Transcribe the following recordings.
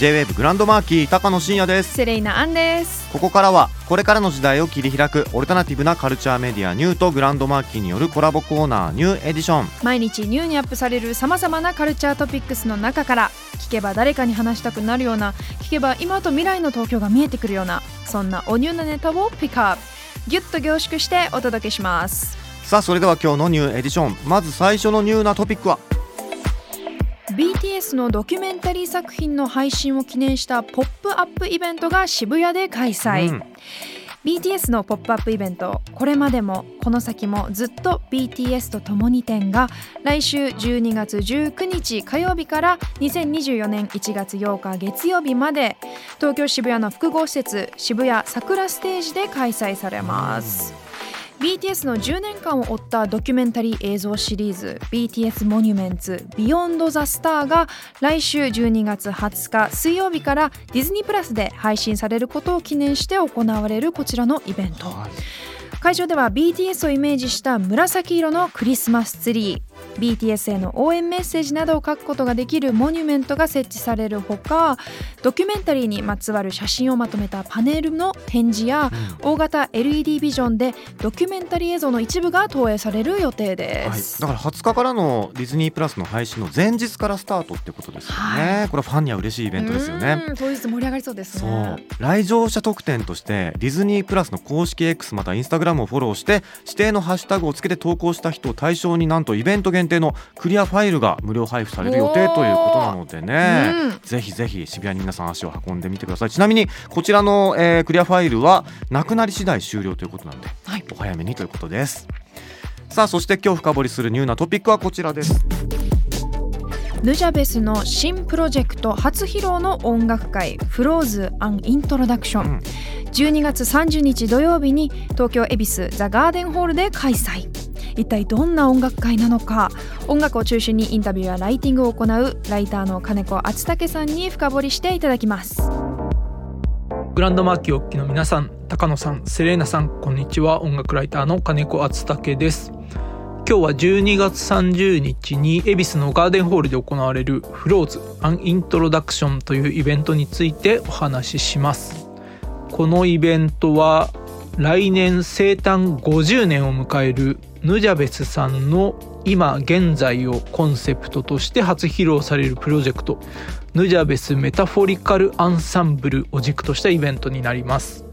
J-WAVE グランドマーキー高野真也です。セレイナアンです。ここからはこれからの時代を切り開くオルタナティブなカルチャーメディアニューとグランドマーキーによるコラボコーナーニューエディション。毎日ニューにアップされるさまざまなカルチャートピックスの中から聞けば誰かに話したくなるような聞けば今と未来の東京が見えてくるようなそんなおニューなネタをピックアップ。ギュッと凝縮してお届けします。さあそれでは今日のニューエディション。まず最初のニューなトピックはのドキュメンタリー作品の配信を記念したポップアップイベントが渋谷で開催、うん BTS のポップアップイベントこれまでもこの先もずっと BTS と共に展が来週12月19日火曜日から2024年1月8日月曜日まで東京渋谷の複合施設渋谷桜ステージで開催されます。BTS の10年間を追ったドキュメンタリー映像シリーズ BTS モニュメンツ Beyond the Star が来週12月20日水曜日からディズニープラスで配信されることを記念して行われるこちらのイベント。会場では BTS をイメージした紫色のクリスマスツリー BTS への応援メッセージなどを書くことができるモニュメントが設置されるほかドキュメンタリーにまつわる写真をまとめたパネルの展示や、大型 LED ビジョンでドキュメンタリー映像の一部が投影される予定ではい、す。だから20日からのディズニープラスの配信の前日からスタートってことですよね、はこれはファンには嬉しいイベントですよね。うん当日盛り上がりそうですそねう。来場者特典としてディズニープラスの公式 X またインスタグラムをフォローして指定のハッシュタグをつけて投稿した人を対象になんとイベント限定のクリアファイルが無料配布される予定ということなのでね、うん。ぜひぜひ渋谷に皆さん足を運んでみてください。ちなみにこちらの、えークリアファイルはなくなり次第終了ということなんで、はい。お早めにということです。さあそして今日深掘りするニューなトピックはこちらです。ヌジャベスの新プロジェクト初披露の音楽会フローズアンイントロダクション、うん。12月30日土曜日に東京恵比寿ザ・ガーデンホールで開催一体どんな音楽会なのか音楽を中心にインタビューやライティングを行うライターの金子敦武さんに深掘りしていただきますグランドマーキーおっきの皆さん、高野さん、セレーナさん、こんにちは。音楽ライターの金子敦武です。今日は12月30日に恵比寿のガーデンホールで行われるフローズアンイントロダクションというイベントについてお話しします。このイベントは来年生誕50年を迎えるヌジャベスさんの今現在をコンセプトとして初披露されるプロジェクトヌジャベスメタフォリカルアンサンブルを軸としたイベントになります。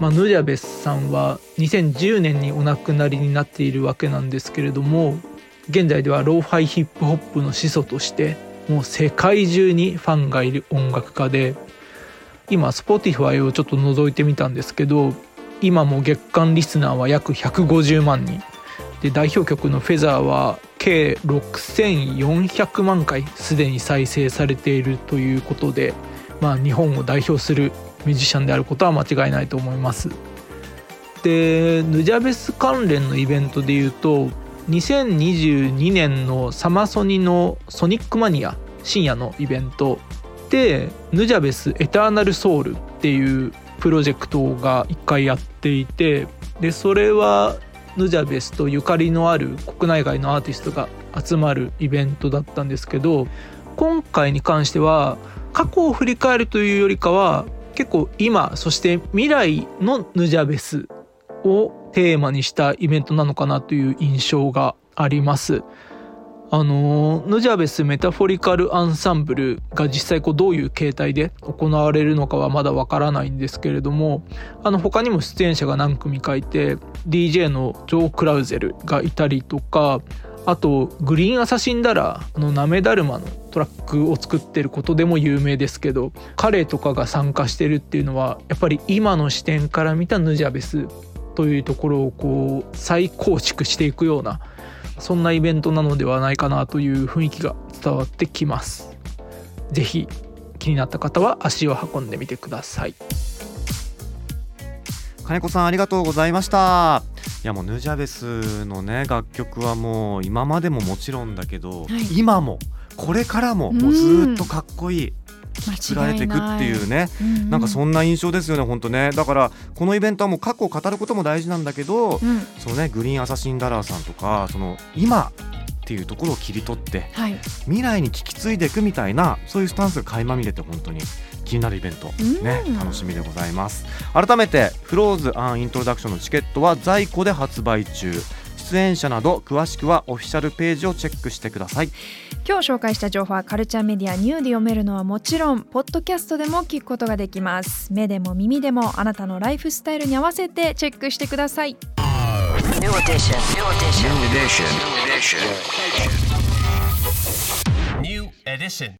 まあ、ヌジャベスさんは2010年にお亡くなりになっているわけなんですけれども現在ではローファイヒップホップの始祖としてもう世界中にファンがいる音楽家で今 Spotify をちょっと覗いてみたんですけど今も月間リスナーは約150万人で代表曲の「フェザーは計6400万回すでに再生されているということで、まあ、日本を代表するミュージシャンであることは間違いないと思います。でヌジャベス関連のイベントでいうと2022年のサマソニのソニックマニア深夜のイベントでヌジャベスエターナルソウルっていうプロジェクトが一回やっていてでそれはヌジャベスとゆかりのある国内外のアーティストが集まるイベントだったんですけど今回に関しては過去を振り返るというよりかは結構今そして未来のヌジャベスをテーマにしたイベントなのかなという印象があります。あのヌジャベスメタフォリカルアンサンブルが実際こうどういう形態で行われるのかはまだわからないんですけれどもあの他にも出演者が何組かいて DJ のジョー・クラウゼルがいたりとかあとグリーンアサシンダラーのナメダルマのトラックを作ってることでも有名ですけど彼とかが参加してるっていうのはやっぱり今の視点から見たヌジャベスというところをこう再構築していくようなそんなイベントなのではないかなという雰囲気が伝わってきます。ぜひ気になった方は足を運んでみてください。金子さんありがとうございましたやもうヌジャベスのね楽曲はもう今までももちろんだけど、はい今もこれからももうずっとかっこいい作られていくっていうね、なんかそんんな印象ですよね本当ね。だからこのイベントはもう過去を語ることも大事なんだけど、うん。そのねグリーンアサシンダラーさんとかその今っていうところを切り取ってはい。未来に引き継いでいくみたいなそういうスタンスが垣間見れて本当に気になるイベント、ねうん。楽しみでございます。改めてフローズアンイントロダクションのチケットは在庫で発売中出演者など詳しくはオフィシャルページをチェックしてください今日紹介した情報はカルチャーメディアニューで読めるのはもちろんポッドキャストでも聞くことができます目でも耳でもあなたのライフスタイルに合わせてチェックしてください New edition. New edition. New edition. New edition. New edition.